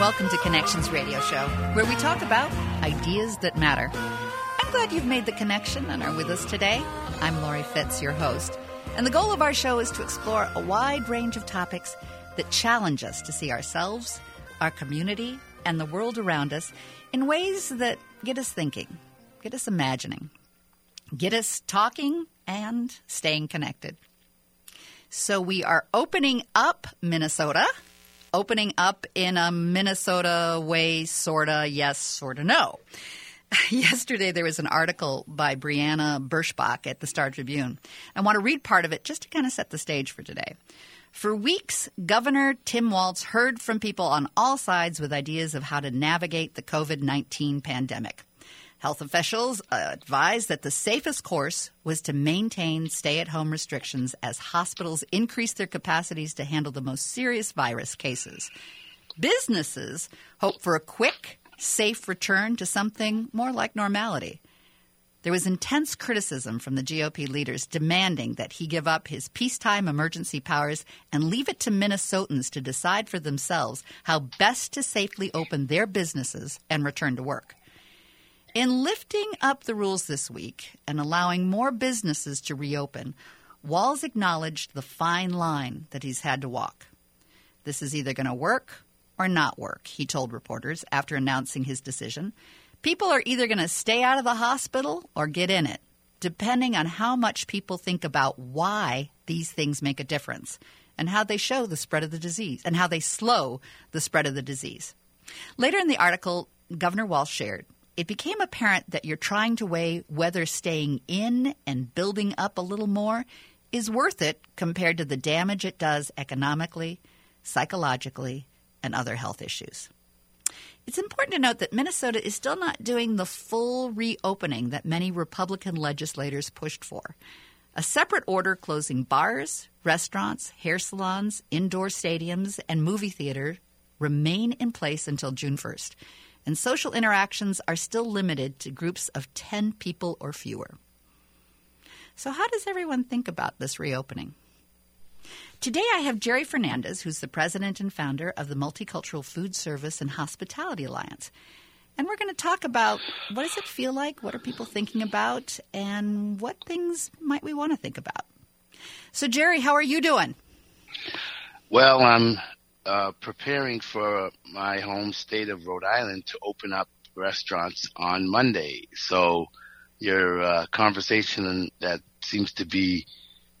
welcome to Connections Radio Show, where we talk about ideas that matter. I'm glad you've made the connection and are with us today. I'm Laurie Fitz, your host. And the goal of our show is to explore a wide range of topics that challenge us to see ourselves, our community, and the world around us in ways that get us thinking, get us imagining, get us talking, and staying connected. So we are opening up Minnesota, opening up in a Minnesota way, sorta yes, sorta no. Yesterday, there was an article by Briana Bierschbach at the Star Tribune. I want to read part of it just to kind of set the stage for today. For weeks, Governor Tim Walz heard from people on all sides with ideas of how to navigate the COVID 19 pandemic. Health officials advised that the safest course was to maintain stay at home restrictions as hospitals increase their capacities to handle the most serious virus cases. Businesses hope for a quick, safe return to something more like normality. There was intense criticism from the GOP leaders demanding that he give up his peacetime emergency powers and leave it to Minnesotans to decide for themselves how best to safely open their businesses and return to work. In lifting up the rules this week and allowing more businesses to reopen, Walz acknowledged the fine line that he's had to walk. This is either going to work or not work, he told reporters after announcing his decision. People are either going to stay out of the hospital or get in it, depending on how much people think about why these things make a difference and how they show the spread of the disease and how they slow the spread of the disease. Later in the article, Governor Walz shared it became apparent that you're trying to weigh whether staying in and building up a little more is worth it compared to the damage it does economically, psychologically, and other health issues. It's important to note that Minnesota is still not doing the full reopening that many Republican legislators pushed for. A separate order closing bars, restaurants, hair salons, indoor stadiums, and movie theaters remain in place until June 1st and social interactions are still limited to groups of 10 people or fewer. So, how does everyone think about this reopening? Today, I have Jerry Fernandez, who's the president and founder of the Multicultural Food Service and Hospitality Alliance. And we're going to talk about what does it feel like, what are people thinking about, and what things might we want to think about. So, Jerry, how are you doing? Well, I'm uh, preparing for my home state of Rhode Island to open up restaurants on Monday. So your uh, conversation that seems to be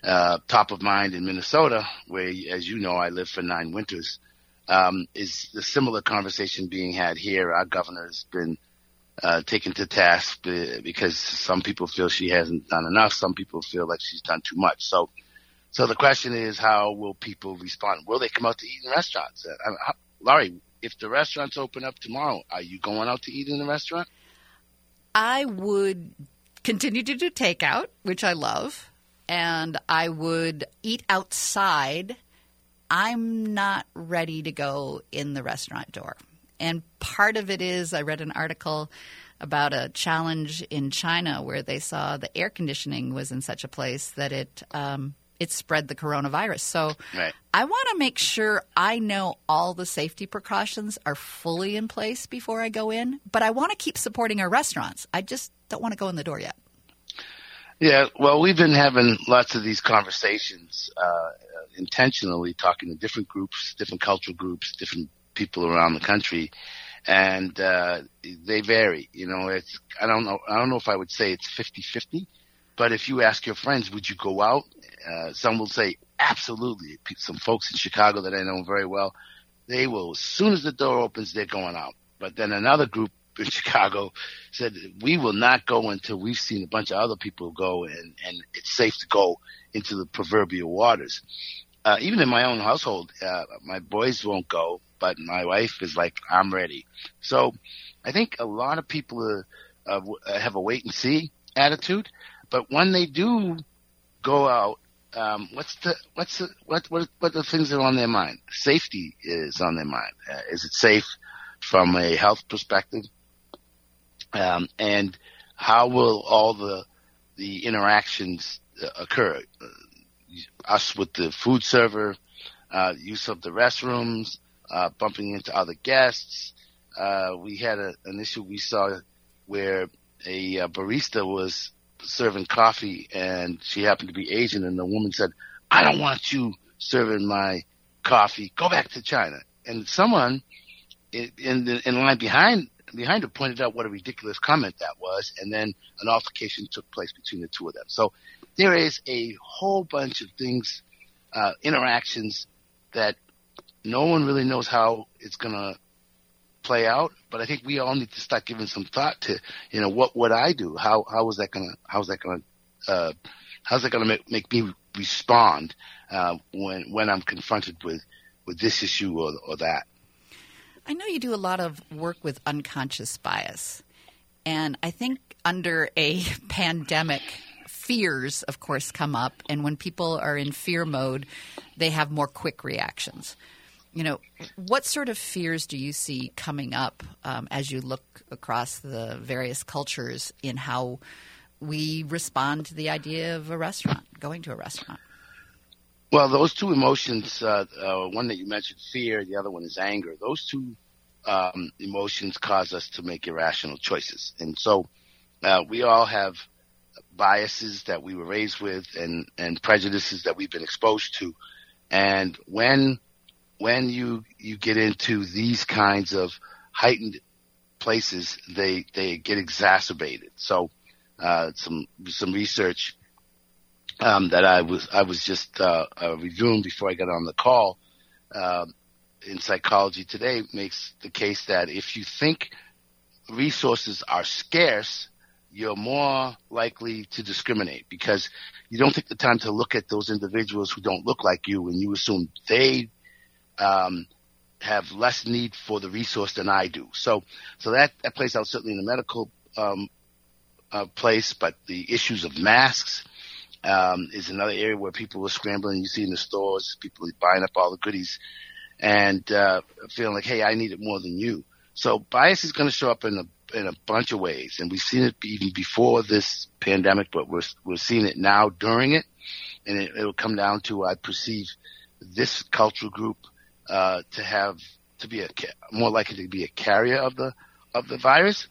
uh, top of mind in Minnesota, where, as you know, I lived for nine winters, um, is the similar conversation being had here. Our governor has been uh, taken to task because some people feel she hasn't done enough. Some people feel like she's done too much. So so the question is, how will people respond? Will they come out to eat in restaurants? Uh, how, Laurie, if the restaurants open up tomorrow, are you going out to eat in the restaurant? I would continue to do takeout, which I love, and I would eat outside. I'm not ready to go in the restaurant door. And part of it is I read an article about a challenge in China where they saw the air conditioning was in such a place that it um, it spread the coronavirus. So right. I want to make sure I know all the safety precautions are fully in place before I go in, but I want to keep supporting our restaurants. I just don't want to go in the door yet. Yeah, well, we've been having lots of these conversations uh, intentionally, talking to different groups, different cultural groups, different people around the country, and uh, they vary. You know, it's I don't know I don't know if I would say it's 50-50, but if you ask your friends, would you go out? Uh, some will say absolutely. Some folks in Chicago that I know very well, they will as soon as the door opens, they're going out. But then another group in Chicago said we will not go until we've seen a bunch of other people go and and it's safe to go into the proverbial waters. Uh, even in my own household, uh, my boys won't go, but my wife is like, I'm ready. So I think a lot of people are, uh, have a wait and see attitude, but when they do go out um, what's the what's the what what what the things are on their mind? Safety is on their mind. Uh, is it safe from a health perspective? Um, and how will all the the interactions uh, occur? Uh, us with the food server, uh, use of the restrooms, uh, bumping into other guests. Uh, we had a, an issue we saw where a, a barista was serving coffee and she happened to be Asian and the woman said, I don't want you serving my coffee. Go back to China. And someone in, in, the, in line behind behind her pointed out what a ridiculous comment that was, and then an altercation took place between the two of them. So there is a whole bunch of things, uh, interactions that no one really knows how it's going to play out. But I think we all need to start giving some thought to, you know, what would I do? How how is that to how's that to uh, how's that to make, make me respond uh, when when I'm confronted with with this issue or or that? I know you do a lot of work with unconscious bias, and I think under a pandemic fears, of course, come up. And when people are in fear mode, they have more quick reactions. You know, what sort of fears do you see coming up um, as you look across the various cultures in how we respond to the idea of a restaurant, going to a restaurant? Well, those two emotions, uh, uh, one that you mentioned, fear, the other one is anger. Those two um, emotions cause us to make irrational choices. And so uh, we all have biases that we were raised with and, and prejudices that we've been exposed to. And when when you you get into these kinds of heightened places, they they get exacerbated. So uh, some some research um, that I was I was just uh, uh, reviewing before I got on the call um, in Psychology Today makes the case that if you think resources are scarce, you're more likely to discriminate because you don't take the time to look at those individuals who don't look like you and you assume they um, have less need for the resource than I do. So, so that, that plays out certainly in the medical um, uh, place, but the issues of masks um, is another area where people are scrambling. You see in the stores, people are buying up all the goodies and uh, feeling like, hey, I need it more than you. So bias is going to show up in a in a bunch of ways, and we've seen it even before this pandemic, but we're we're seeing it now during it, and it, it'll come down to I perceive this cultural group uh, to have to be a more likely to be a carrier of the of the virus.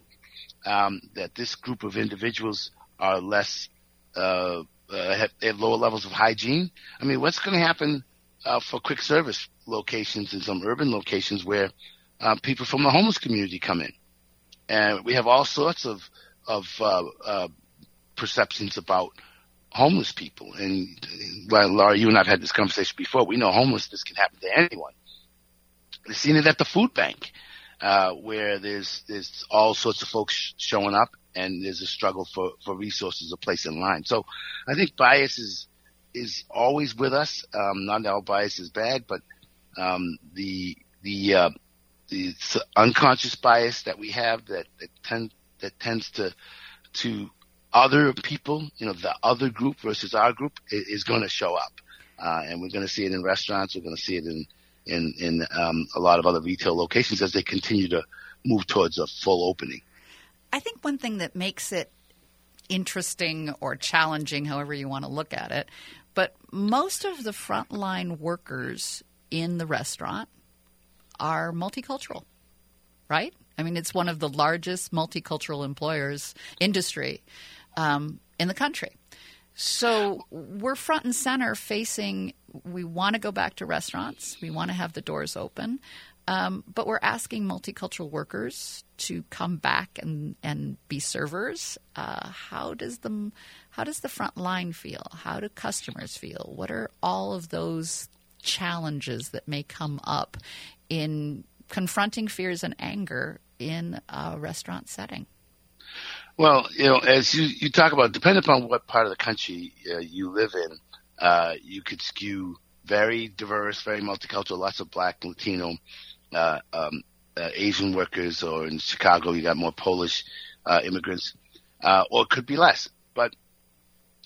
Um, that this group of individuals are less uh, uh, have, have lower levels of hygiene. I mean, what's going to happen uh, for quick service locations in some urban locations where uh, people from the homeless community come in, and we have all sorts of of uh, perceptions about homeless people. And well, Laura, you and I've had this conversation before. We know homelessness can happen to anyone. We've seen it at the food bank, uh, where there's there's all sorts of folks showing up, and there's a struggle for for resources, a place in line. So, I think bias is is always with us. Um, not all bias is bad, but um, the the uh, the unconscious bias that we have that that tend that tends to to other people, you know, the other group versus our group is, is going to show up, uh, and we're going to see it in restaurants. We're going to see it in in in um, a lot of other retail locations as they continue to move towards a full opening. I think one thing that makes it interesting or challenging, however you want to look at it, but most of the frontline workers in the restaurant are multicultural, right? I mean, it's one of the largest multicultural employers industry um, in the country. So we're front and center facing, we want to go back to restaurants, we want to have the doors open, um, but we're asking multicultural workers to come back and, and be servers. Uh, how does the how does the front line feel? How do customers feel? What are all of those challenges that may come up in confronting fears and anger in a restaurant setting? Well, you know, as you, you talk about, depending upon what part of the country uh, you live in, uh, you could skew very diverse, very multicultural, lots of black, Latino, uh, um, uh, Asian workers, or in Chicago, you got more Polish uh, immigrants, uh, or it could be less. But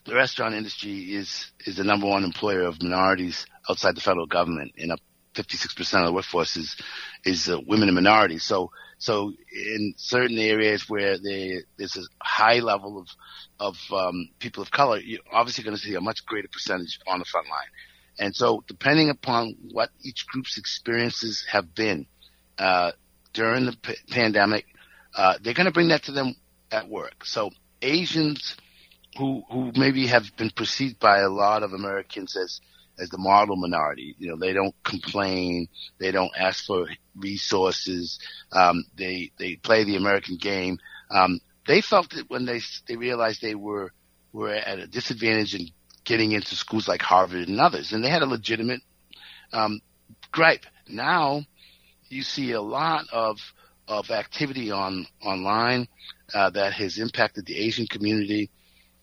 the restaurant industry is is the number one employer of minorities outside the federal government, and up 56% of the workforce is is women and minorities. So so in certain areas where there, there's a high level of of um, people of color, you're obviously going to see a much greater percentage on the front line. And so, depending upon what each group's experiences have been uh, during the p- pandemic, uh, they're going to bring that to them at work. So, Asians who who maybe have been perceived by a lot of Americans as as the model minority. You know, they don't complain, they don't ask for resources, um, they they play the American game. Um, they felt it when they they realized they were were at a disadvantage in getting into schools like Harvard and others, and they had a legitimate um, gripe. Now you see a lot of of activity on online uh, that has impacted the Asian community.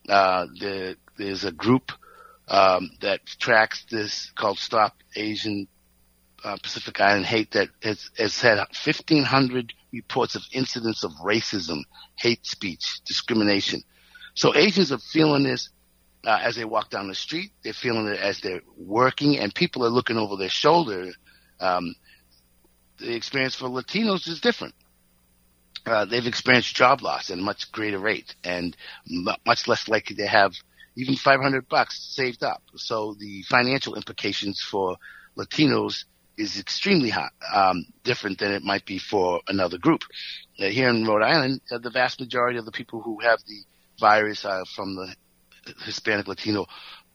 Uh, the, there's a group um, that tracks this called Stop Asian uh, Pacific Island Hate that has, has had 1,500 reports of incidents of racism, hate speech, discrimination. So Asians are feeling this uh, as they walk down the street. They're feeling it as they're working, and people are looking over their shoulder. Um, the experience for Latinos is different. Uh, they've experienced job loss at a much greater rate and m- much less likely to have even 500 bucks saved up. So the financial implications for Latinos is extremely high, um, different than it might be for another group. Here in Rhode Island, uh, the vast majority of the people who have the virus are from the Hispanic Latino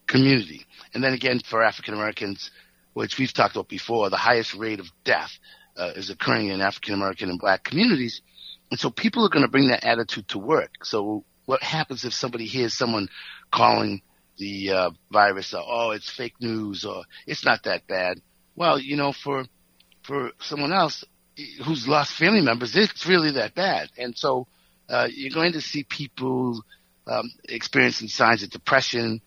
community. And then again, for African Americans, which we've talked about before, the highest rate of death uh, is occurring in African American and black communities. And so people are going to bring that attitude to work. So what happens if somebody hears someone calling the uh, virus, uh, oh, it's fake news or it's not that bad? Well, you know, for for someone else who's lost family members, it's really that bad. And so uh, you're going to see people um, experiencing signs of depression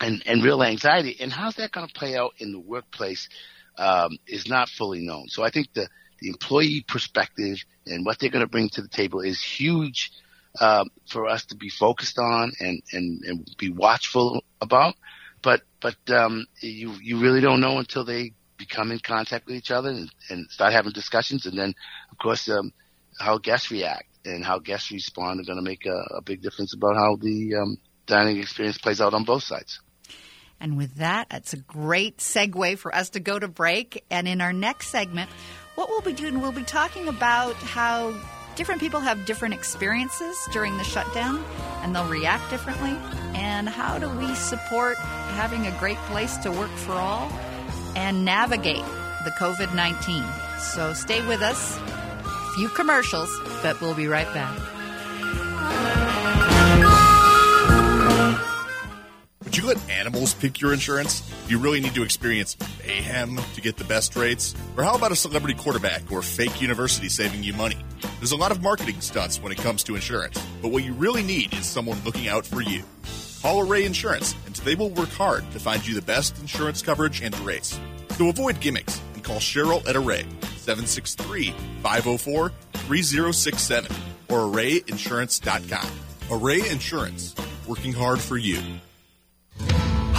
and, and real anxiety. And how's that going to play out in the workplace um, is not fully known. So I think the, the employee perspective and what they're going to bring to the table is huge um, for us to be focused on and, and, and be watchful about. But but um, you you really don't know until they become in contact with each other and, and start having discussions, and then of course um, how guests react and how guests respond are going to make a, a, big difference about how the um, dining experience plays out on both sides. And with that, it's a great segue for us to go to break. And in our next segment, what we'll be doing, we'll be talking about how different people have different experiences during the shutdown and they'll react differently. And how do we support having a great place to work for all and navigate the COVID 19? So stay with us. Few commercials, but we'll be right back. Would you let animals pick your insurance? Do you really need to experience mayhem to get the best rates? Or how about a celebrity quarterback or fake university saving you money? There's a lot of marketing stunts when it comes to insurance, but what you really need is someone looking out for you. Call Array Insurance, and they will work hard to find you the best insurance coverage and rates. So avoid gimmicks and call Cheryl at Array 763 504 3067 or arrayinsurance.com. Array Insurance, working hard for you.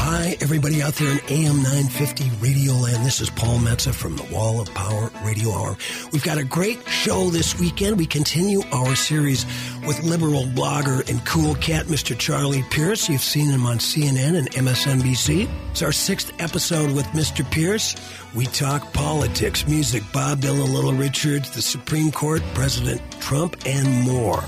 Hi, everybody out there in AM 950 Radio Land. This is Paul Metsa from the Wall of Power Radio Hour. We've got a great show this weekend. We continue our series with liberal blogger and cool cat, Mr. Charlie Pierce. You've seen him on CNN and MSNBC. It's our sixth episode with Mr. Pierce. We talk politics, music, Bob Dylan, Little Richards, the Supreme Court, President Trump, and more.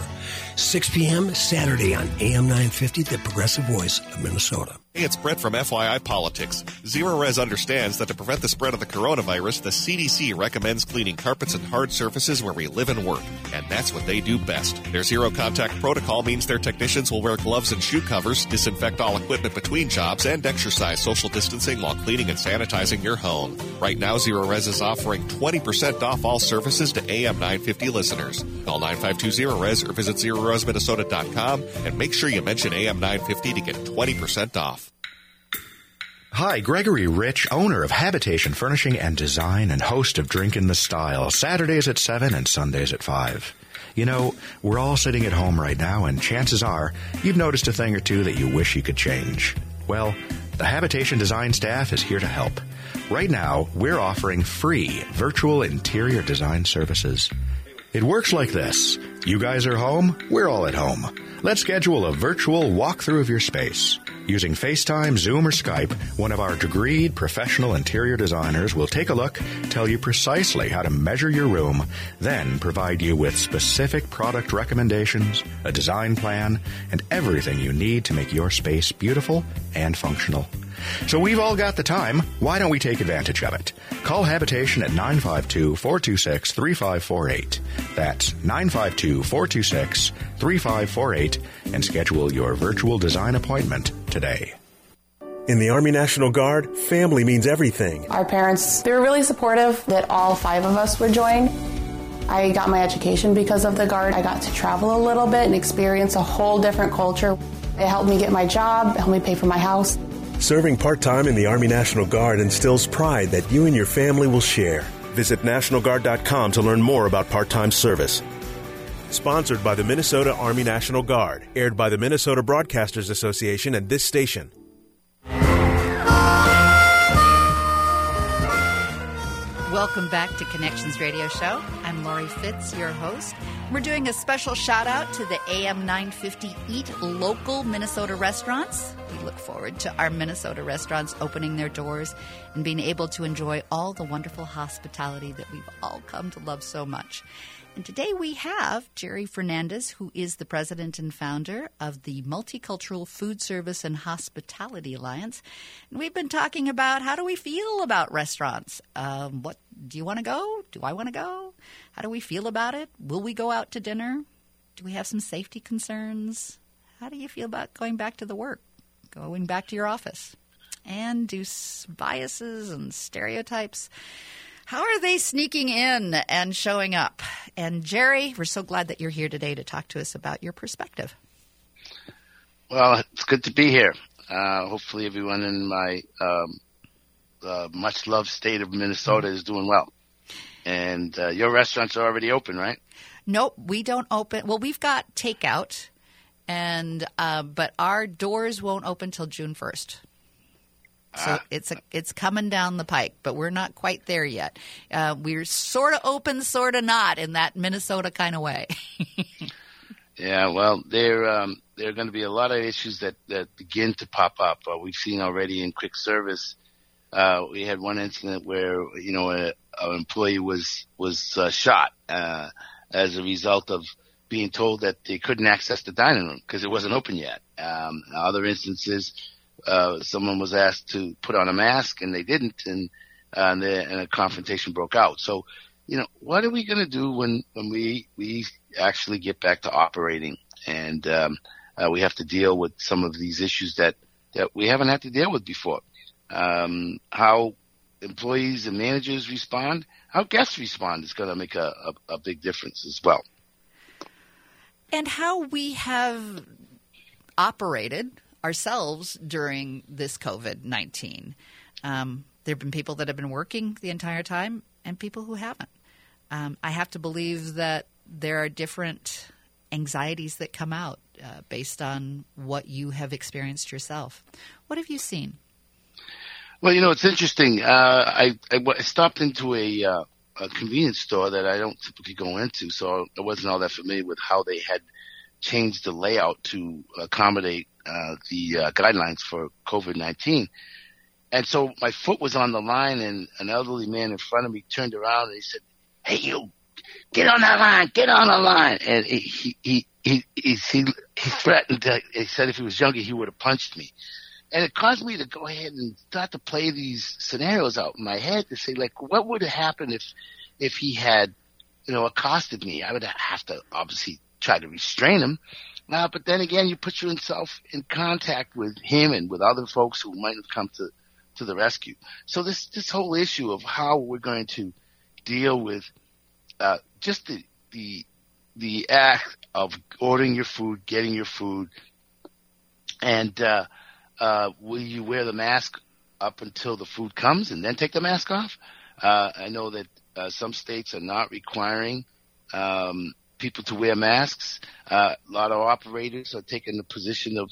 6 p.m. Saturday on AM 950, the progressive voice of Minnesota. Hey, it's Brett from FYI Politics. Zerorez understands that to prevent the spread of the coronavirus, the CDC recommends cleaning carpets and hard surfaces where we live and work. And that's what they do best. Their zero contact protocol means their technicians will wear gloves and shoe covers, disinfect all equipment between jobs, and exercise social distancing while cleaning and sanitizing your home. Right now, Zerorez is offering 20% off all services to AM 950 listeners. Call 9520 Res or visit ZerorezMinnesota.com and make sure you mention AM 950 to get 20% off. Hi, Gregory Rich, owner of Habitation Furnishing and Design and host of Drink in the Style, Saturdays at 7 and Sundays at 5. You know, we're all sitting at home right now, and chances are you've noticed a thing or two that you wish you could change. Well, the Habitation Design staff is here to help. Right now, we're offering free virtual interior design services. It works like this. You guys are home, we're all at home. Let's schedule a virtual walkthrough of your space. Using FaceTime, Zoom, or Skype, one of our degreed professional interior designers will take a look, tell you precisely how to measure your room, then provide you with specific product recommendations, a design plan, and everything you need to make your space beautiful and functional. So we've all got the time. Why don't we take advantage of it? Call Habitation at 952-426-3548. That's 952-426-3548 and schedule your virtual design appointment today. In the Army National Guard, family means everything. Our parents, they were really supportive that all five of us would join. I got my education because of the Guard. I got to travel a little bit and experience a whole different culture. It helped me get my job, it helped me pay for my house. Serving part time in the Army National Guard instills pride that you and your family will share. Visit NationalGuard.com to learn more about part time service. Sponsored by the Minnesota Army National Guard, aired by the Minnesota Broadcasters Association and this station. Welcome back to Connections Radio Show. I'm Laurie Fitz, your host. We're doing a special shout out to the AM 950 Eat Local Minnesota restaurants. We look forward to our Minnesota restaurants opening their doors and being able to enjoy all the wonderful hospitality that we've all come to love so much. And today we have Jerry Fernandez, who is the president and founder of the Multicultural Food Service and Hospitality Alliance. And we've been talking about how do we feel about restaurants? Um, what do you want to go? Do I want to go? How do we feel about it? Will we go out to dinner? Do we have some safety concerns? How do you feel about going back to the work, going back to your office? And do biases and stereotypes how are they sneaking in and showing up? And Jerry, we're so glad that you're here today to talk to us about your perspective. Well, it's good to be here. Uh, hopefully, everyone in my um, uh, much loved state of Minnesota is doing well. And uh, your restaurants are already open, right? Nope, we don't open. Well, we've got takeout, and uh, but our doors won't open till June first. So ah. it's a, it's coming down the pike, but we're not quite there yet. Uh, we're sort of open, sort of not, in that Minnesota kind of way. yeah, well, there um, there are going to be a lot of issues that that begin to pop up. Uh, we've seen already in quick service. Uh, we had one incident where you know an employee was was uh, shot uh, as a result of being told that they couldn't access the dining room because it wasn't open yet. Um, other instances uh, someone was asked to put on a mask and they didn't, and uh, and, the, and a confrontation broke out. So, you know, what are we going to do when when we we actually get back to operating and um, uh, we have to deal with some of these issues that that we haven't had to deal with before? Um, how employees and managers respond, how guests respond is going to make a, a, a big difference as well. And how we have operated ourselves during this COVID 19. Um, there have been people that have been working the entire time and people who haven't. Um, I have to believe that there are different anxieties that come out uh, based on what you have experienced yourself. What have you seen? Well, you know, it's interesting. Uh, I, I, stopped into a, uh, a convenience store that I don't typically go into, so I wasn't all that familiar with how they had changed the layout to accommodate uh, the uh, guidelines for COVID 19. And so my foot was on the line, and an elderly man in front of me turned around and he said, Hey, you, get on that line, get on the line. And he, he, he, he, he, he, threatened, to, he said if he was younger, he would have punched me. And it caused me to go ahead and start to play these scenarios out in my head to say, like, what would have happened if, if he had, you know, accosted me? I would have to obviously try to restrain him. Uh, but then again, you put yourself in contact with him and with other folks who might have come to, to the rescue. So this, this whole issue of how we're going to deal with, uh, just the, the, the act of ordering your food, getting your food, and, uh, uh, will you wear the mask up until the food comes and then take the mask off? Uh, I know that, uh, some states are not requiring, um, people to wear masks. Uh, a lot of operators are taking the position of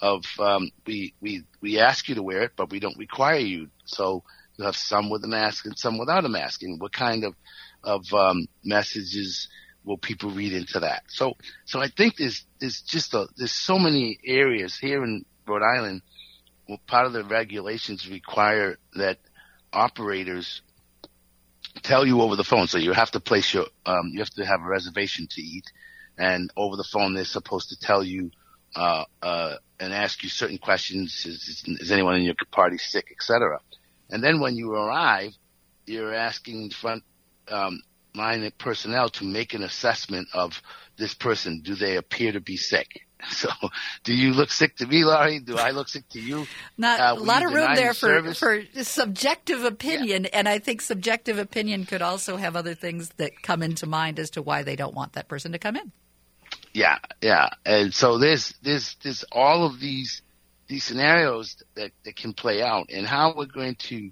of um, we we we ask you to wear it, but we don't require you. So you have some with a mask and some without a mask. And what kind of of um, messages will people read into that? So so I think there's there's just a, there's so many areas here in Rhode Island, well, part of the regulations require that operators tell you over the phone. So you have to place your, um, you have to have a reservation to eat, and over the phone they're supposed to tell you uh, uh, and ask you certain questions. Is, is anyone in your party sick, etc. And then when you arrive, you're asking front um, line personnel to make an assessment of this person. Do they appear to be sick? So, do you look sick to me, Laurie? Do I look sick to you? Not uh, a lot of room there for, for subjective opinion, yeah. and I think subjective opinion could also have other things that come into mind as to why they don't want that person to come in. Yeah, yeah, and so there's there's there's all of these these scenarios that, that can play out, and how we're going to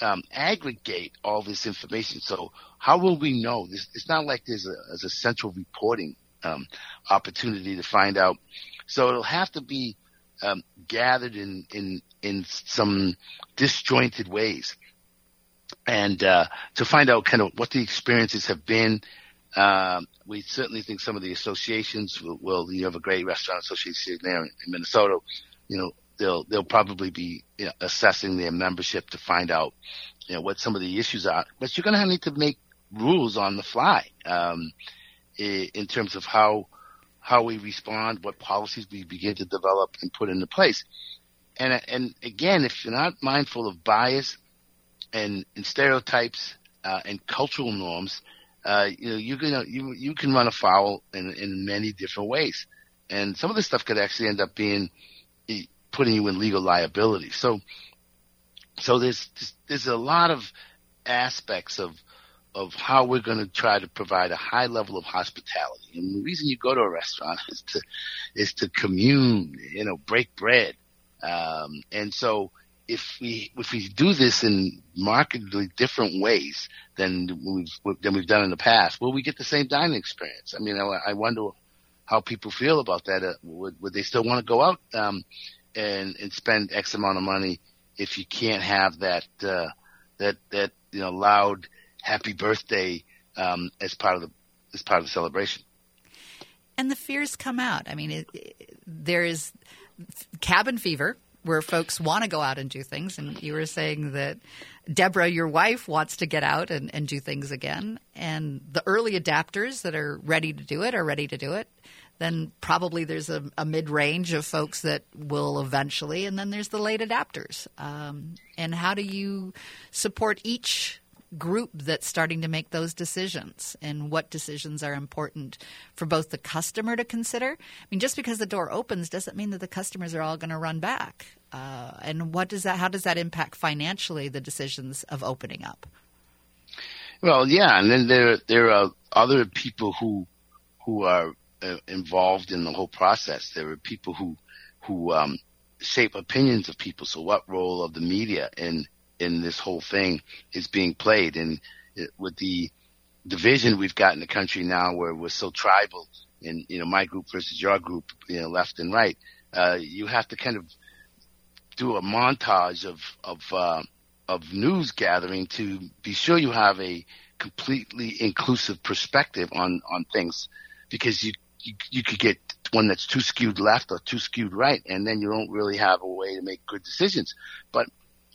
um, aggregate all this information. So how will we know? This, it's not like there's a, there's a central reporting um, opportunity to find out. So it'll have to be um, gathered in, in in some disjointed ways, and uh, to find out kind of what the experiences have been. Um, we certainly think some of the associations will, will you have a great restaurant association there in, in Minnesota. You know, they'll they'll probably be you know, assessing their membership to find out you know what some of the issues are. But you're going to need to make rules on the fly um, in terms of how how we respond, what policies we begin to develop and put into place. And and again, if you're not mindful of bias and, and stereotypes uh, and cultural norms, uh, you know you're gonna you you can run afoul in in many different ways. And some of this stuff could actually end up being putting you in legal liability. So, so there's there's a lot of aspects of of how we're going to try to provide a high level of hospitality. And the reason you go to a restaurant is to is to commune, you know, break bread. Um, and so if we if we do this in markedly different ways than we've than we've done in the past, will we get the same dining experience? I mean, I, I wonder how people feel about that. Uh, would would they still want to go out? Um, and and spend X amount of money if you can't have that uh, that that you know loud happy birthday um, as part of the as part of the celebration. And the fears come out. I mean, it, it, there is cabin fever where folks want to go out and do things. And you were saying that Deborah, your wife, wants to get out and, and do things again. And the early adapters that are ready to do it are ready to do it then probably there's a, a mid range of folks that will eventually, and then there's the late adapters. Um, and how do you support each group that's starting to make those decisions and what decisions are important for both the customer to consider. I mean, just because the door opens doesn't mean that the customers are all going to run back. Uh, and what does that? How does that impact financially the decisions of opening up? Well, yeah, and then there there are other people who who are uh, involved in the whole process. There are people who who um, shape opinions of people. So, what role of the media in in this whole thing is being played? And it, with the division we've got in the country now, where we're so tribal, and, you know my group versus your group, you know left and right, uh, you have to kind of do a montage of of uh, of news gathering to be sure you have a completely inclusive perspective on on things because you you, you could get one that's too skewed left or too skewed right, and then you don't really have a way to make good decisions. But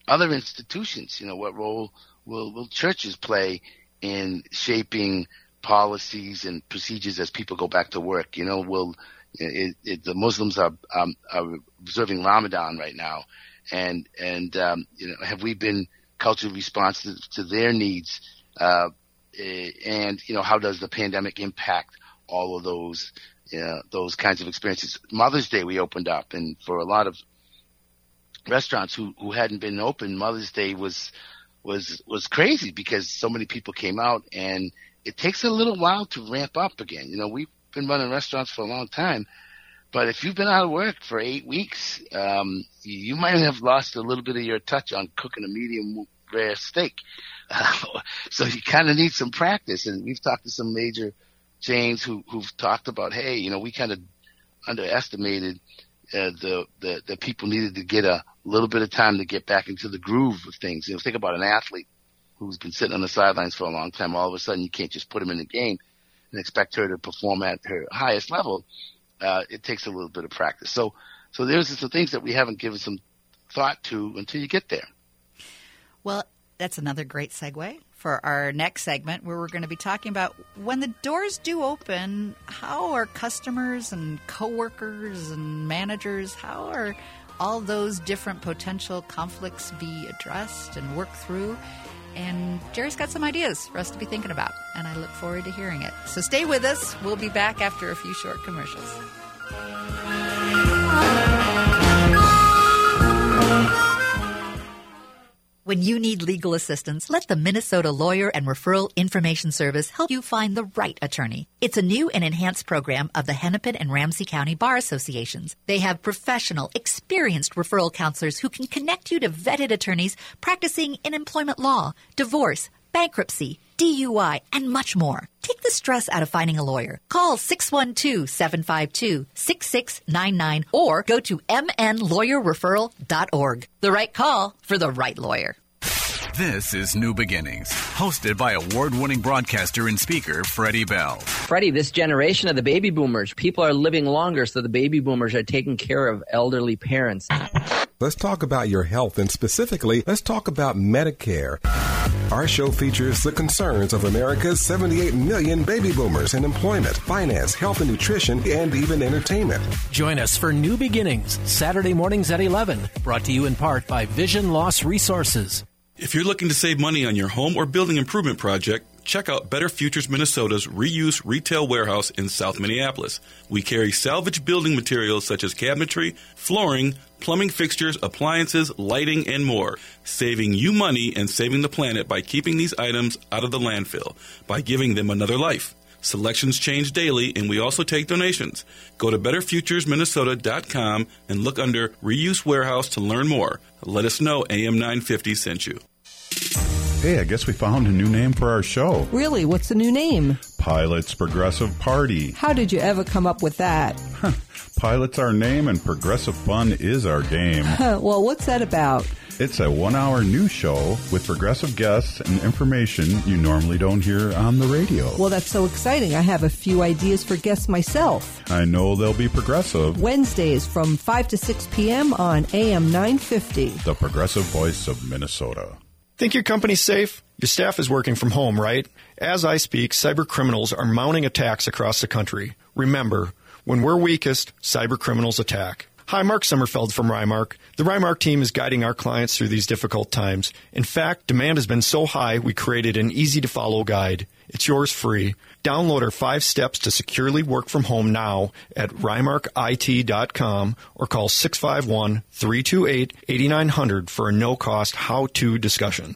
other institutions, you know, what role will, will churches play in shaping policies and procedures as people go back to work? You know, will it, it, the Muslims are, um, are observing Ramadan right now, and and um, you know, have we been culturally responsive to their needs? Uh, and you know, how does the pandemic impact all of those those kinds of experiences. Mother's Day we opened up, and for a lot of restaurants who who hadn't been open, Mother's Day was was was crazy because so many people came out, and it takes a little while to ramp up again. You know, we've been running restaurants for a long time, but if you've been out of work for eight weeks, um, you might have lost a little bit of your touch on cooking a medium rare steak. So you kind of need some practice, and we've talked to some major chains who who've talked about, hey, you know, we kind of underestimated uh, the, the the people needed to get a little bit of time to get back into the groove of things. You know, think about an athlete who's been sitting on the sidelines for a long time. All of a sudden, you can't just put him in the game and expect her to perform at her highest level. Uh, it takes a little bit of practice. So, So there's some things that we haven't given some thought to until you get there. Well, that's another great segue for our next segment where we're going to be talking about when the doors do open, how are customers and coworkers and managers, how are all those different potential conflicts be addressed and worked through? And Jerry's got some ideas for us to be thinking about, and I look forward to hearing it. So stay with us. We'll be back after a few short commercials. When you need legal assistance, let the Minnesota Lawyer and Referral Information Service help you find the right attorney. It's a new and enhanced program of the Hennepin and Ramsey County Bar Associations. They have professional, experienced referral counselors who can connect you to vetted attorneys practicing in employment law, divorce, bankruptcy, DUI, and much more. Take the stress out of finding a lawyer. Call 612-752-6699 or go to mnlawyerreferral.org. The right call for the right lawyer. This is New Beginnings, hosted by award winning broadcaster and speaker Freddie Bell. Freddie, this generation of the baby boomers, people are living longer, so the baby boomers are taking care of elderly parents. Let's talk about your health, and specifically, let's talk about Medicare. Our show features the concerns of America's 78 million baby boomers in employment, finance, health and nutrition, and even entertainment. Join us for New Beginnings, Saturday mornings at 11, brought to you in part by Vision Loss Resources. If you're looking to save money on your home or building improvement project, check out Better Futures Minnesota's reuse retail warehouse in South Minneapolis. We carry salvage building materials such as cabinetry, flooring, plumbing fixtures, appliances, lighting, and more, saving you money and saving the planet by keeping these items out of the landfill, by giving them another life. Selections change daily, and we also take donations. Go to BetterFuturesMinnesota.com and look under Reuse Warehouse to learn more. Let us know AM950 sent you. Hey, I guess we found a new name for our show. Really? What's the new name? Pilot's Progressive Party. How did you ever come up with that? Pilot's our name and progressive fun is our game. well, what's that about? It's a one hour news show with progressive guests and information you normally don't hear on the radio. Well, that's so exciting. I have a few ideas for guests myself. I know they'll be progressive. Wednesdays from 5 to 6 p.m. on AM 950. The progressive voice of Minnesota. Think your company's safe? Your staff is working from home, right? As I speak, cyber criminals are mounting attacks across the country. Remember, when we're weakest, cyber criminals attack. Hi, Mark Sommerfeld from Rymark. The Rymark team is guiding our clients through these difficult times. In fact, demand has been so high, we created an easy to follow guide. It's yours free. Download our five steps to securely work from home now at rymarkit.com or call 651 328 8900 for a no cost how to discussion.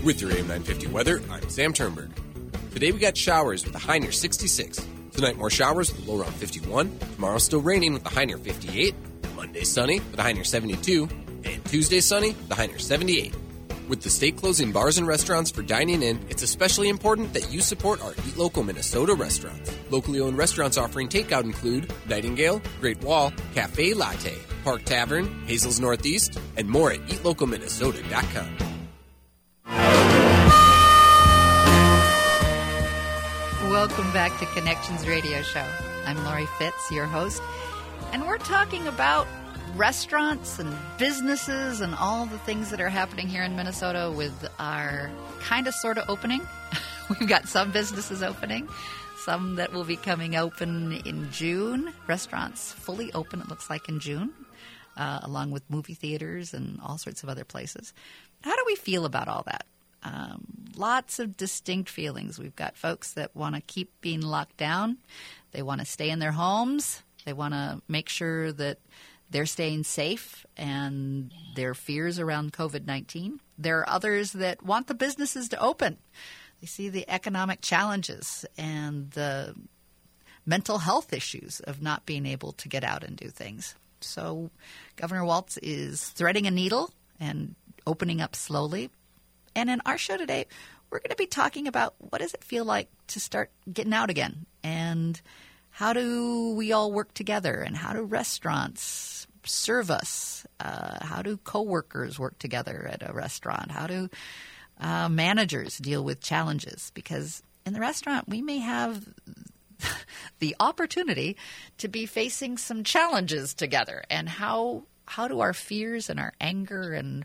With your AM 950 weather, I'm Sam Turnberg. Today we got showers with a high near 66. Tonight, more showers with a low around 51. Tomorrow, still raining with a high near 58. Monday, sunny with a high near 72. And Tuesday, sunny with a high near 78. With the state closing bars and restaurants for dining in, it's especially important that you support our Eat Local Minnesota restaurants. Locally owned restaurants offering takeout include Nightingale, Great Wall, Cafe Latte, Park Tavern, Hazel's Northeast, and more at eatlocalminnesota.com. Welcome back to Connections Radio Show. I'm Laurie Fitz, your host, and we're talking about restaurants and businesses and all the things that are happening here in Minnesota with our kind of sort of opening. We've got some businesses opening, some that will be coming open in June. Restaurants fully open, it looks like in June, uh, along with movie theaters and all sorts of other places. How do we feel about all that? Um, lots of distinct feelings. We've got folks that want to keep being locked down. They want to stay in their homes. They want to make sure that they're staying safe and their fears around COVID 19. There are others that want the businesses to open. They see the economic challenges and the mental health issues of not being able to get out and do things. So Governor Walz is threading a needle and opening up slowly. And in our show today, we're going to be talking about what does it feel like to start getting out again and how do we all work together and how do restaurants serve us? Uh, how do coworkers work together at a restaurant? How do uh, managers deal with challenges? Because in the restaurant, we may have the opportunity to be facing some challenges together. And how how do our fears and our anger and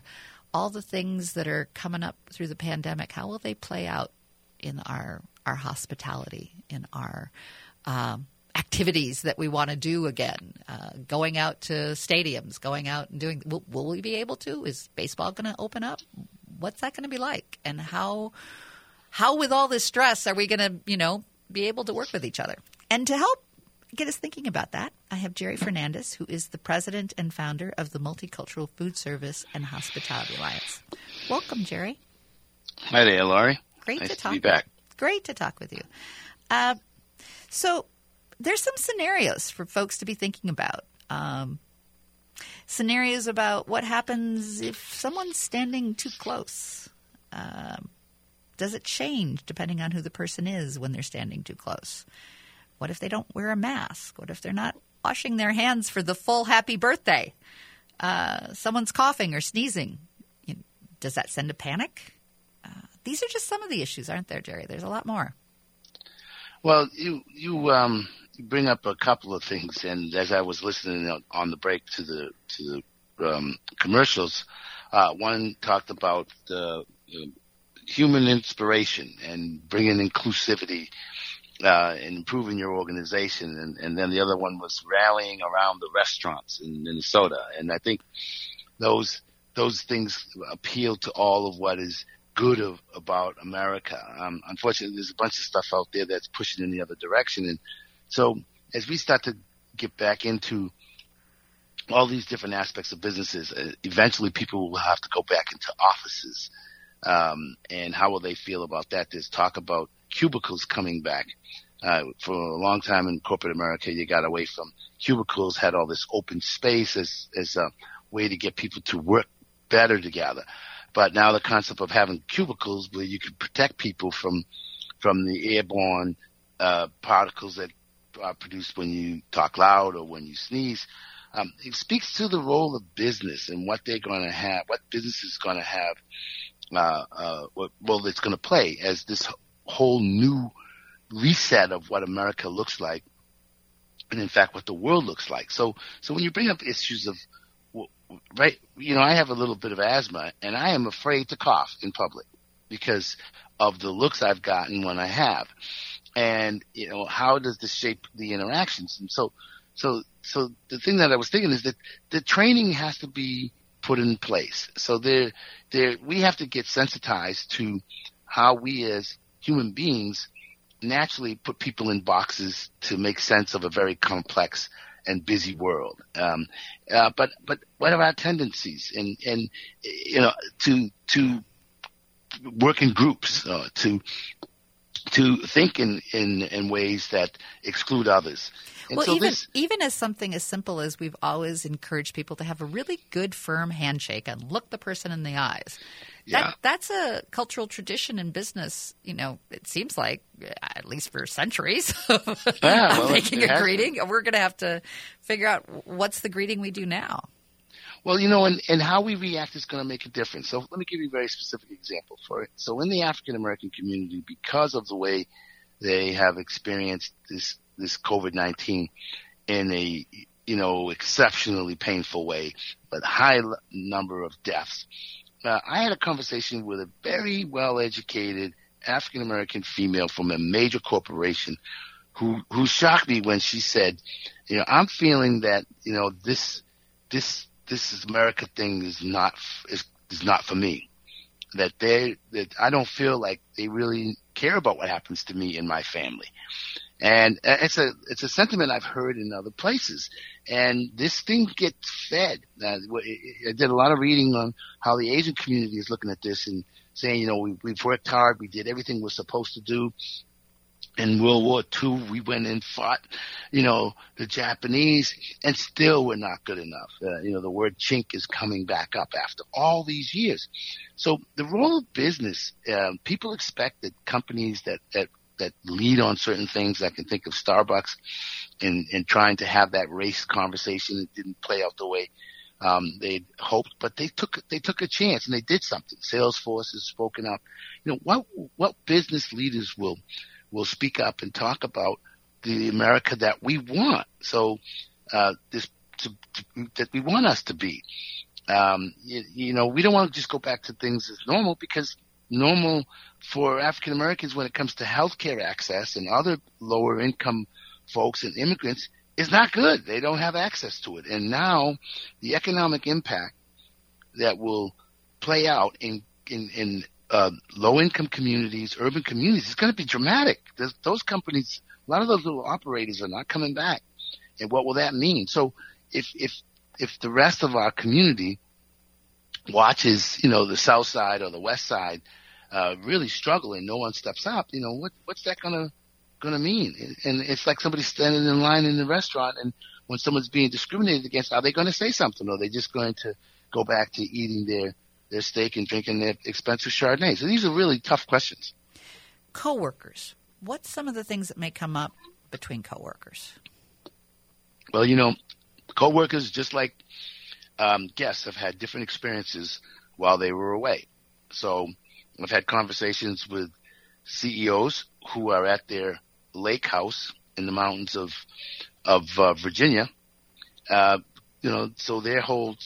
all the things that are coming up through the pandemic, how will they play out in our our hospitality, in our um, activities that we want to do again, uh, going out to stadiums, going out and doing. Will, will we be able to? Is baseball going to open up? What's that going to be like? And how how with all this stress are we going to you know be able to work with each other? And to help get us thinking about that, I have Gerry Fernandez, who is the president and founder of the Multicultural Food Service and Hospitality Alliance. Welcome, Gerry. Hi there, Lori. Great nice to talk. To be back. Great to talk with you. Uh, so, there's some scenarios for folks to be thinking about. Um, scenarios about what happens if someone's standing too close. Um, does it change depending on who the person is when they're standing too close? What if they don't wear a mask? What if they're not washing their hands for the full happy birthday? Uh, someone's coughing or sneezing. You know, does that send a panic? Uh, these are just some of the issues, aren't there, Gerry? There's a lot more. Well, you you um, bring up a couple of things, and as I was listening on the break to the to the um, commercials, uh, one talked about the, the human inspiration and bringing inclusivity uh, improving your organization. And, and then the other one was rallying around the restaurants in Minnesota. And I think those those things appeal to all of what is good of, about America. Um, unfortunately, there's a bunch of stuff out there that's pushing in the other direction. And so as we start to get back into all these different aspects of businesses, uh, eventually people will have to go back into offices. Um, and how will they feel about that? There's talk about cubicles coming back. Uh, for a long time in corporate America, you got away from cubicles, had all this open space as, as a way to get people to work better together. But now the concept of having cubicles where you can protect people from, from the airborne, uh, particles that are produced when you talk loud or when you sneeze, um, it speaks to the role of business and what they're going to have, what business is going to have, uh, uh, what role it's going to play as this whole new reset of what America looks like, and in fact, what the world looks like. So, so when you bring up issues of, right, you know, I have a little bit of asthma, and I am afraid to cough in public because of the looks I've gotten when I have, and you know, how does this shape the interactions? And so, so, so the thing that I was thinking is that the training has to be put in place. So there, there, we have to get sensitized to how we as human beings naturally put people in boxes to make sense of a very complex and busy world. Um, uh, but but what are our tendencies? And and you know to to work in groups, uh, to to think in, in in ways that exclude others. And well, so even this, even as something as simple as we've always encouraged people to have a really good, firm handshake and look the person in the eyes. Yeah. That that's a cultural tradition in business. You know, it seems like uh, at least for centuries, of Yeah, well, making a greeting. We're going to have to figure out what's the greeting we do now. Well, you know, and, and how we react is going to make a difference. So let me give you a very specific example for it. So in the African American community, because of the way they have experienced this this COVID nineteen in a you know exceptionally painful way, but high number of deaths. Uh, I had a conversation with a very well educated African American female from a major corporation who who shocked me when she said, you know, I'm feeling that you know this this this is America thing is not is is not for me. That they that I don't feel like they really care about what happens to me and my family. And uh, it's a it's a sentiment I've heard in other places. And this thing gets fed. I did a lot of reading on how the Asian community is looking at this and saying, you know, we, we've worked hard, we did everything we're supposed to do, in World War II, we went and fought, you know, the Japanese, and still we're not good enough. Uh, you know, the word chink is coming back up after all these years. So the role of business, um, people expect that companies that that that lead on certain things. I can think of Starbucks, in in trying to have that race conversation. It didn't play out the way um, they'd hoped, but they took they took a chance and they did something. Salesforce has spoken up. You know what what business leaders will will speak up and talk about the America that we want. So uh, this to, to, that we want us to be. Um, you, you know, we don't want to just go back to things as normal because normal for African Americans when it comes to healthcare access and other lower income folks and immigrants is not good. They don't have access to it. And now the economic impact that will play out in, in, in uh, low income communities, urban communities, is going to be dramatic. There's, those companies, a lot of those little operators are not coming back. And what will that mean? So if, if, if the rest of our community watches, you know, the south side or the west side, uh, really struggle and no one steps up, you know, what, what's that going to, going to mean? And it's like somebody standing in line in the restaurant and when someone's being discriminated against, are they going to say something or are they just going to go back to eating their, their steak and drinking their expensive Chardonnay? So these are really tough questions. Coworkers. What's some of the things that may come up between coworkers? Well, you know, coworkers, just like um, guests, have had different experiences while they were away. So I've had conversations with CEOs who are at their lake house in the mountains of of uh, Virginia. Uh, you know, so their whole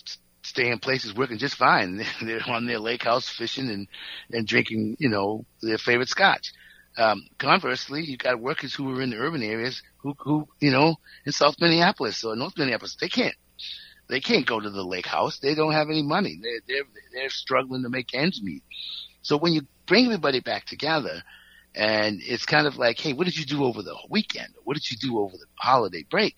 stay in place is working just fine. They're on their lake house fishing and and drinking, you know, their favorite scotch. Um, conversely, you've got workers who are in the urban areas who, who, you know, in South Minneapolis or North Minneapolis, they can't, they can't go to the lake house. They don't have any money. They're, they're, they're struggling to make ends meet. So when you bring everybody back together and it's kind of like, Hey, what did you do over the weekend? What did you do over the holiday break?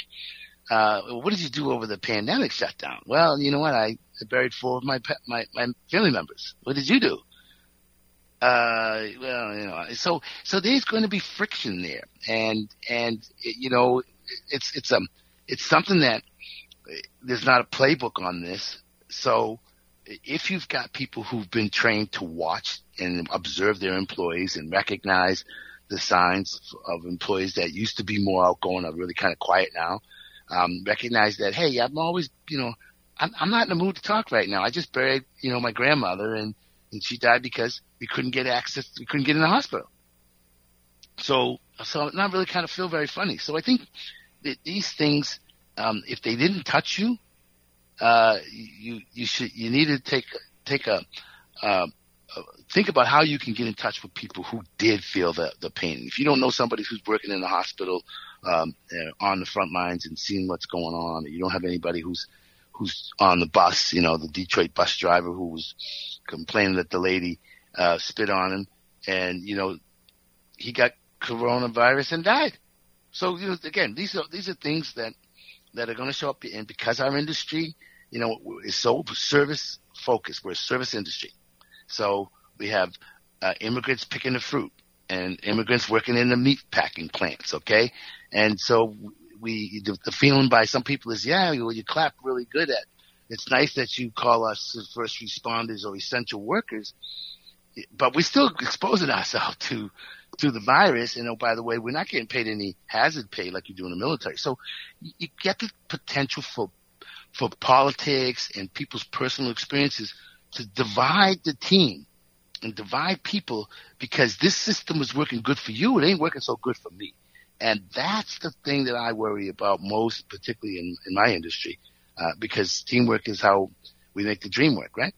Uh, what did you do over the pandemic shutdown? Well, you know what? I, buried four of my, my, my family members. What did you do? Uh, well, you know, so so there's going to be friction there, and and you know, it's it's um it's something that there's not a playbook on this. So if you've got people who've been trained to watch and observe their employees and recognize the signs of employees that used to be more outgoing are really kind of quiet now, um, recognize that hey, I'm always you know I'm, I'm not in the mood to talk right now. I just buried you know my grandmother and and she died because we couldn't get access. We couldn't get in the hospital. So, so not really kind of feel very funny. So I think that these things, um, if they didn't touch you, uh, you you should you need to take take a uh, think about how you can get in touch with people who did feel the the pain. If you don't know somebody who's working in the hospital um, uh, on the front lines and seeing what's going on, you don't have anybody who's who's on the bus, you know, the Detroit bus driver who was complaining that the lady uh, spit on him, and you know, he got coronavirus and died. So you know, again, these are these are things that that are going to show up, and because our industry, you know, is so service focused, we're a service industry. So we have uh, immigrants picking the fruit and immigrants working in the meat packing plants. Okay, and so we the, the feeling by some people is yeah, well, you clap really good at. It's nice that you call us first responders or essential workers, but we're still exposing ourselves to to the virus. And oh, by the way, we're not getting paid any hazard pay like you do in the military. So you get the potential for for politics and people's personal experiences to divide the team and divide people because this system is working good for you. It ain't working so good for me. And that's the thing that I worry about most, particularly in, in my industry, uh, because teamwork is how we make the dream work, right?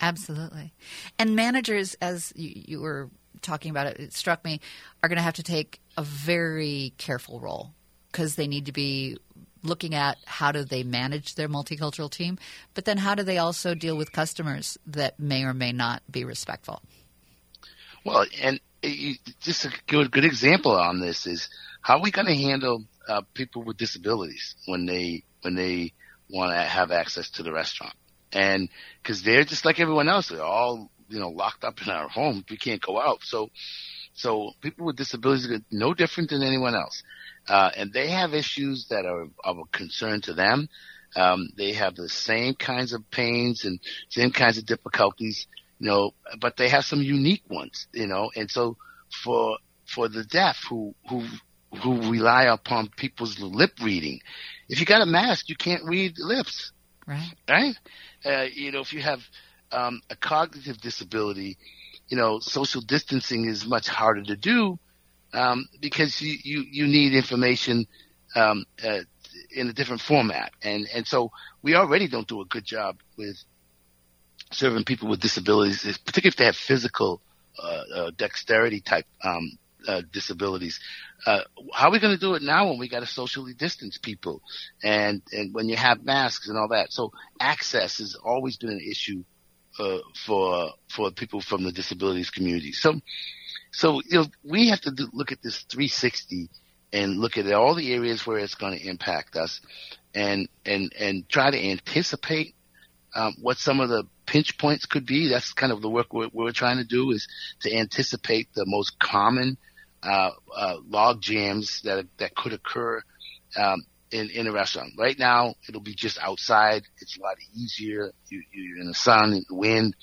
Absolutely. And managers, as you, you were talking about it, it struck me, are going to have to take a very careful role because they need to be looking at how do they manage their multicultural team, but then how do they also deal with customers that may or may not be respectful? Well, and just a good, good example on this is how are we going to handle uh, people with disabilities when they when they want to have access to the restaurant? And because they're just like everyone else, they're all you know, locked up in our home. We can't go out. So, so people with disabilities are no different than anyone else. Uh, and they have issues that are of a concern to them. Um, they have the same kinds of pains and same kinds of difficulties, you know, but they have some unique ones, you know, and so for, for the deaf who, who, who rely upon people's lip reading, if you got a mask, you can't read lips. Right. Right? Uh, you know, if you have, um, a cognitive disability, you know, social distancing is much harder to do, um, because you, you, you need information, um, uh, in a different format. And, and so we already don't do a good job with serving people with disabilities, particularly if they have physical, uh, uh dexterity type, um, uh, disabilities. Uh, how are we going to do it now when we got to socially distance people and, and when you have masks and all that? So access has always been an issue, for, for people from the disabilities community. So, so, you know, we have to do, look at this 360 and look at all the areas where it's going to impact us and, and, and try to anticipate, um, what some of the pinch points could be. That's kind of the work we're, we're trying to do is to anticipate the most common, uh, uh, log jams that, that could occur, um, in, in a restaurant. Right now, it'll be just outside. It's a lot easier. You, you're in the sun and the wind.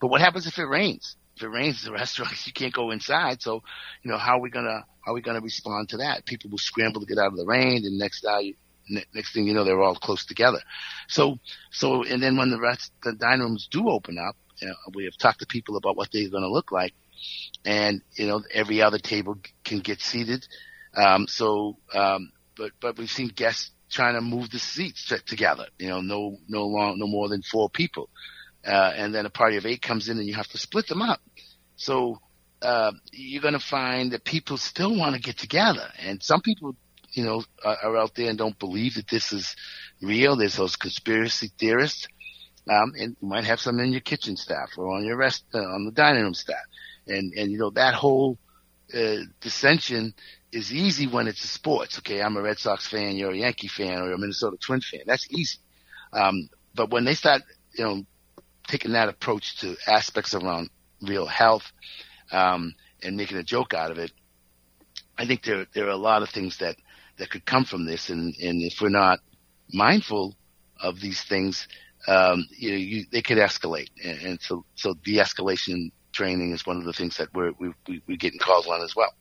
But what happens if it rains? If it rains, the restaurants you can't go inside. So, you know, how are we gonna how are we gonna respond to that? People will scramble to get out of the rain, and next day, next thing you know, they're all close together. So, so, and then when the rest the dining rooms do open up, you know, we have talked to people about what they're going to look like, and you know, every other table can get seated. Um, so, um, but but we've seen guests trying to move the seats together. You know, no no long no more than four people, uh, and then a party of eight comes in and you have to split them up. So uh, you're going to find that people still want to get together, and some people, you know, are, are out there and don't believe that this is real. There's those conspiracy theorists, um, and you might have some in your kitchen staff or on your rest uh, on the dining room staff, and and you know that whole uh, dissension is easy when it's sports. Okay, I'm a Red Sox fan, you're a Yankee fan, or a Minnesota Twin fan. That's easy. Um, but when they start, you know, taking that approach to aspects around real health, um, and making a joke out of it, I think there there are a lot of things that that could come from this, and and if we're not mindful of these things, um, you know, you, they could escalate, and, and so so de-escalation training is one of the things that we're we, we, we're getting calls on as well.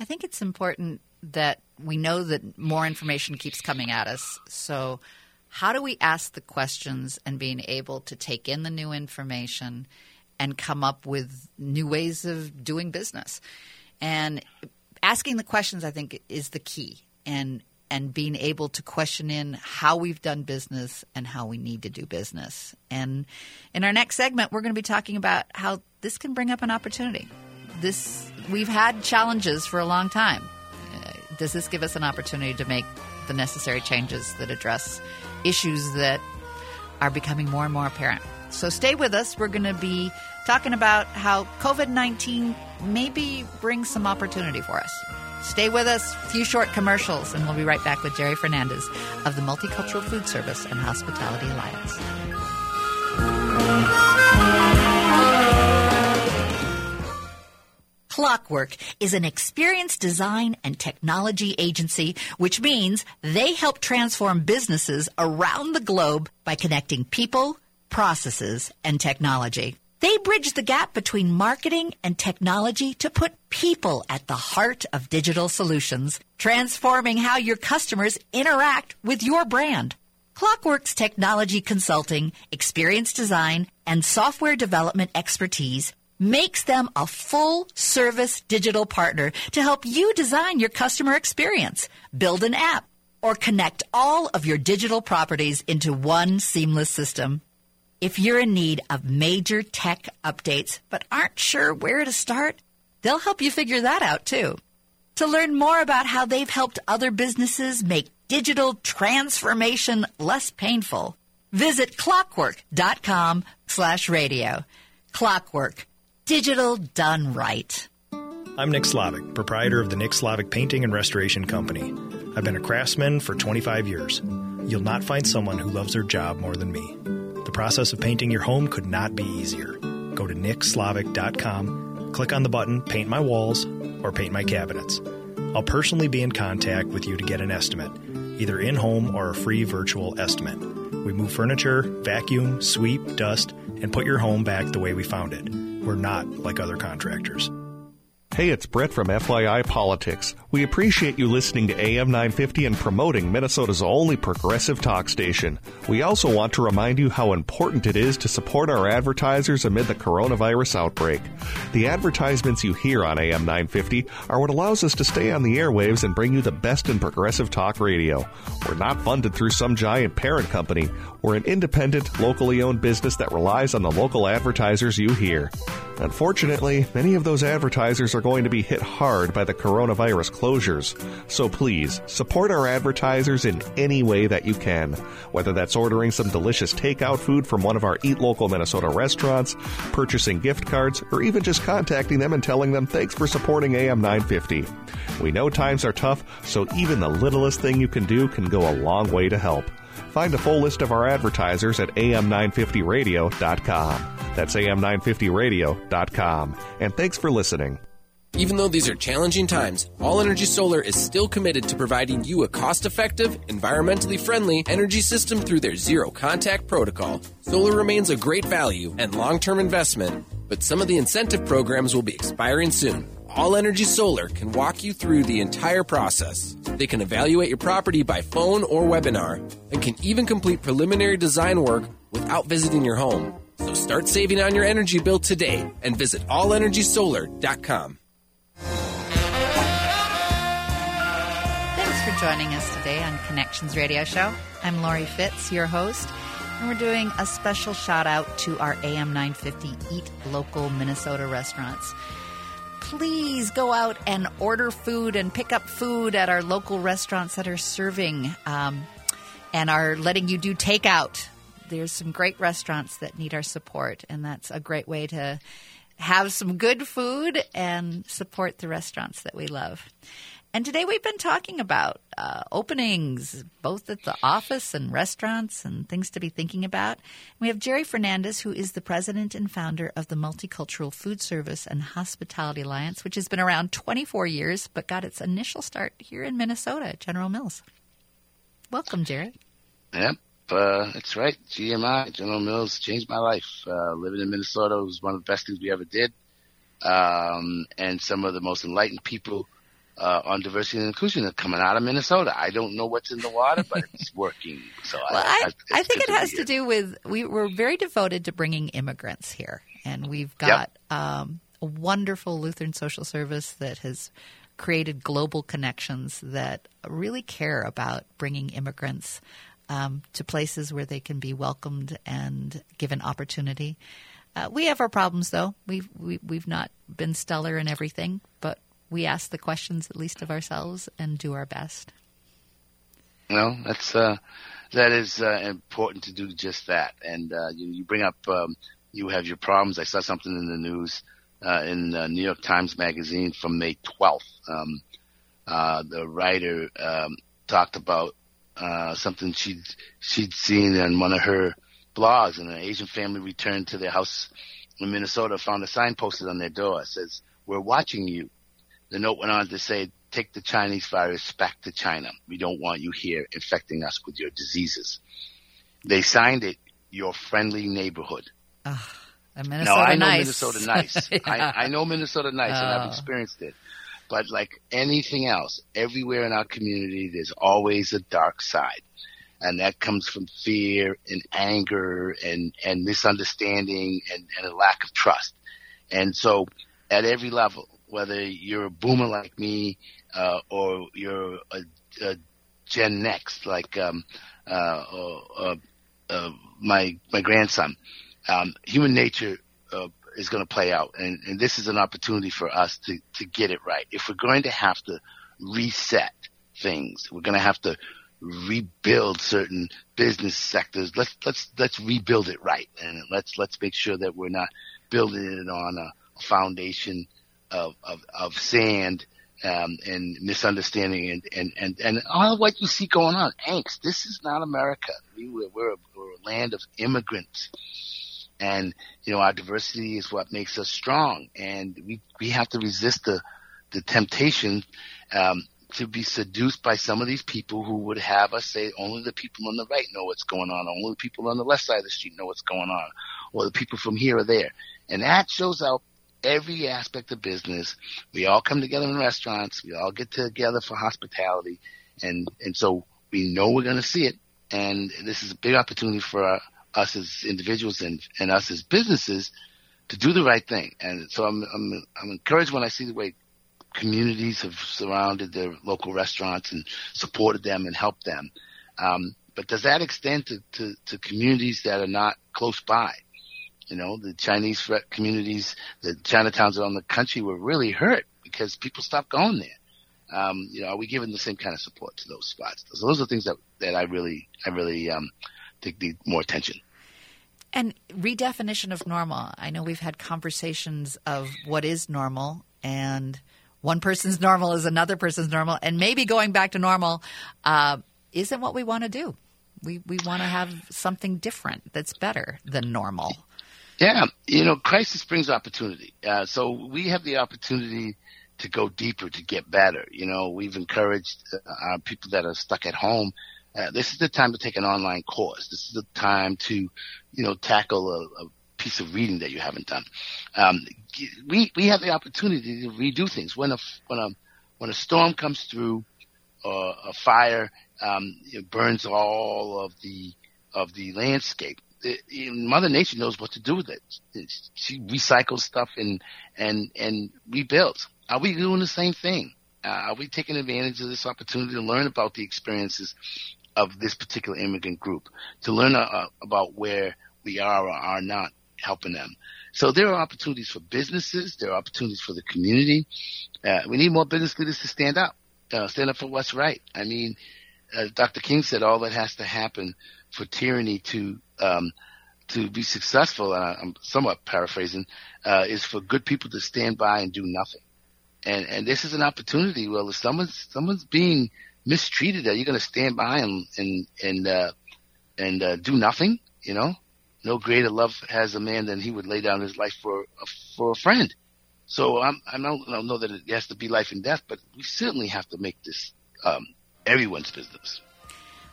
I think it's important that we know that more information keeps coming at us. So, how do we ask the questions and being able to take in the new information and come up with new ways of doing business? And asking the questions, I think, is the key. And and being able to question in how we've done business and how we need to do business. And in our next segment, we're going to be talking about how this can bring up an opportunity. This we've had challenges for a long time. Does this give us an opportunity to make the necessary changes that address issues that are becoming more and more apparent? So stay with us. We're going to be talking about how COVID 19 maybe brings some opportunity for us. Stay with us, a few short commercials, and we'll be right back with Gerry Fernandez of the Multicultural Food Service and Hospitality Alliance. Clockwork is an experienced design and technology agency, which means they help transform businesses around the globe by connecting people, processes, and technology. They bridge the gap between marketing and technology to put people at the heart of digital solutions, transforming how your customers interact with your brand. Clockwork's technology consulting, experience design, and software development expertise makes them a full service digital partner to help you design your customer experience, build an app, or connect all of your digital properties into one seamless system. If you're in need of major tech updates but aren't sure where to start, they'll help you figure that out too. To learn more about how they've helped other businesses make digital transformation less painful, visit clockwork.com slash radio. Clockwork Digital done right. I'm Nick Slavik, proprietor of the Nick Slavik Painting and Restoration Company. I've been a craftsman for 25 years. You'll not find someone who loves their job more than me. The process of painting your home could not be easier. go to nickslavik.com, click on the button Paint My Walls or Paint My Cabinets. I'll personally be in contact with you to get an estimate, either in home or a free virtual estimate. We move furniture, vacuum, sweep, dust, and put your home back the way we found it. We're not like other contractors. Hey, it's Brett from FYI Politics. We appreciate you listening to AM 950 and promoting Minnesota's only progressive talk station. We also want to remind you how important it is to support our advertisers amid the coronavirus outbreak. The advertisements you hear on AM 950 are what allows us to stay on the airwaves and bring you the best in progressive talk radio. We're not funded through some giant parent company. We're an independent, locally owned business that relies on the local advertisers you hear. Unfortunately, many of those advertisers are going to be hit hard by the coronavirus closures. So please, support our advertisers in any way that you can. Whether that's ordering some delicious takeout food from one of our Eat Local Minnesota restaurants, purchasing gift cards, or even just contacting them and telling them thanks for supporting AM 950. We know times are tough, so even the littlest thing you can do can go a long way to help. Find a full list of our advertisers at am950radio.com. That's am950radio.com. And thanks for listening. Even though these are challenging times, All Energy Solar is still committed to providing you a cost effective, environmentally friendly energy system through their zero contact protocol. Solar remains a great value and long term investment, but some of the incentive programs will be expiring soon. All Energy Solar can walk you through the entire process. They can evaluate your property by phone or webinar and can even complete preliminary design work without visiting your home. So start saving on your energy bill today and visit allenergysolar.com. joining us today on Connections Radio Show. I'm Lori Fitz, your host, and we're doing a special shout out to our AM 950 Eat Local Minnesota restaurants. Please go out and order food and pick up food at our local restaurants that are serving um, and are letting you do takeout. There's some great restaurants that need our support, and that's a great way to have some good food and support the restaurants that we love. And today we've been talking about uh, openings, both at the office and restaurants, and things to be thinking about. We have Gerry Fernandez, who is the president and founder of the Multicultural Food Service and Hospitality Alliance, which has been around 24 years, but got its initial start here in Minnesota at General Mills. Welcome, Gerry. Yep, uh, that's right. GMI, General Mills, changed my life. Uh, living in Minnesota was one of the best things we ever did. Um, and some of the most enlightened people uh, on diversity and inclusion are coming out of Minnesota. I don't know what's in the water, but it's working. So well, I, I, I think it has to do with we, are very devoted to bringing immigrants here, and we've got yep. um, a wonderful Lutheran social service that has created global connections that really care about bringing immigrants um, to places where they can be welcomed and given opportunity. Uh, we have our problems, though. We've we, we've not been stellar in everything, but we ask the questions at least of ourselves and do our best. No, that's uh, that is uh, important to do just that. And uh, you, you bring up um, you have your problems. I saw something in the news uh, in the New York Times Magazine from May 12th. Um, uh, the writer um, talked about uh, something she'd she'd seen in one of her blogs, and an Asian family returned to their house in Minnesota, found a sign posted on their door. It says, "We're watching you." The note went on to say, take the Chinese virus back to China. We don't want you here infecting us with your diseases. They signed it, your friendly neighborhood. Ah, Minnesota no, I know nice. Minnesota nice. yeah. I, I, know Minnesota nice, and I've oh. experienced it. But like anything else, everywhere in our community, there's always a dark side. And that comes from fear and anger and, and misunderstanding and, and a lack of trust. And so at every level, whether you're a boomer like me uh, or you're a, a Gen Next like um, uh, uh, uh, my my grandson. Um, human nature uh, is going to play out, and, and this is an opportunity for us to to get it right. If we're going to have to reset things, we're going to have to rebuild certain business sectors. Let's let's let's rebuild it right, and let's let's make sure that we're not building it on a foundation of, of, of sand um, and misunderstanding and, and, and, and all of what you see going on. Angst. This is not America. We, we're, we're, a, we're a land of immigrants. And you know, our diversity is what makes us strong, and we we have to resist the the temptation um, to be seduced by some of these people who would have us say only the people on the right know what's going on, only the people on the left side of the street know what's going on, or the people from here or there. And that shows out every aspect of business. We all come together in restaurants. We all get together for hospitality. And, and so we know we're going to see it. And this is a big opportunity for uh, us as individuals and, and us as businesses to do the right thing. And so I'm, I'm, I'm encouraged when I see the way communities have surrounded their local restaurants and supported them and helped them. Um, but does that extend to, to, to communities that are not close by? You know, the Chinese communities, the Chinatowns around the country were really hurt because people stopped going there. Um, you know, are we giving the same kind of support to those spots? So those are things that, that I really, I really, um, think need more attention. And redefinition of normal. I know we've had conversations of what is normal and one person's normal is another person's normal, and maybe going back to normal uh, isn't what we want to do. We we want to have something different that's better than normal. Yeah, you know, crisis brings opportunity. Uh, so we have the opportunity to go deeper, to get better. You know, we've encouraged uh, our people that are stuck at home. Uh, this is the time to take an online course. This is the time to, you know, tackle a, a piece of reading that you haven't done. Um, we we have the opportunity to redo things when a when a when a storm comes through, or a fire um, burns all of the of the landscape. It, Mother Nature knows what to do with it. She recycles stuff and and and rebuilds. Are we doing the same thing? Uh, are we taking advantage of this opportunity to learn about the experiences of this particular immigrant group, to learn uh, about where we are or are not helping them. So there are opportunities for businesses. There are opportunities for the community. Uh, we need more business leaders to stand up, uh, stand up for what's right. I mean, Dr. King said all that has to happen for tyranny to um, to be successful. And I'm somewhat paraphrasing, uh, is for good people to stand by and do nothing. And and this is an opportunity. Well, if someone's someone's being mistreated, are you going to stand by and and and uh, and uh, do nothing? You know, no greater love has a man than he would lay down his life for a, for a friend. So I'm, I don't, I don't know that it has to be life and death, but we certainly have to make this um, everyone's business.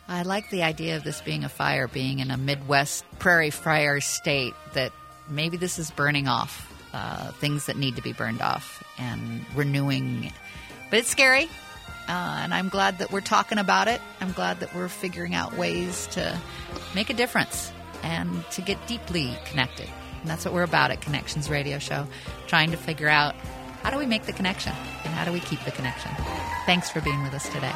I like the idea of this being a fire, being in a Midwest prairie fire state, that maybe this is burning off uh, things that need to be burned off and renewing. But it's scary, uh, and I'm glad that we're talking about it. I'm glad that we're figuring out ways to make a difference and to get deeply connected. And that's what we're about at Connections Radio Show, trying to figure out how do we make the connection and how do we keep the connection. Thanks for being with us today.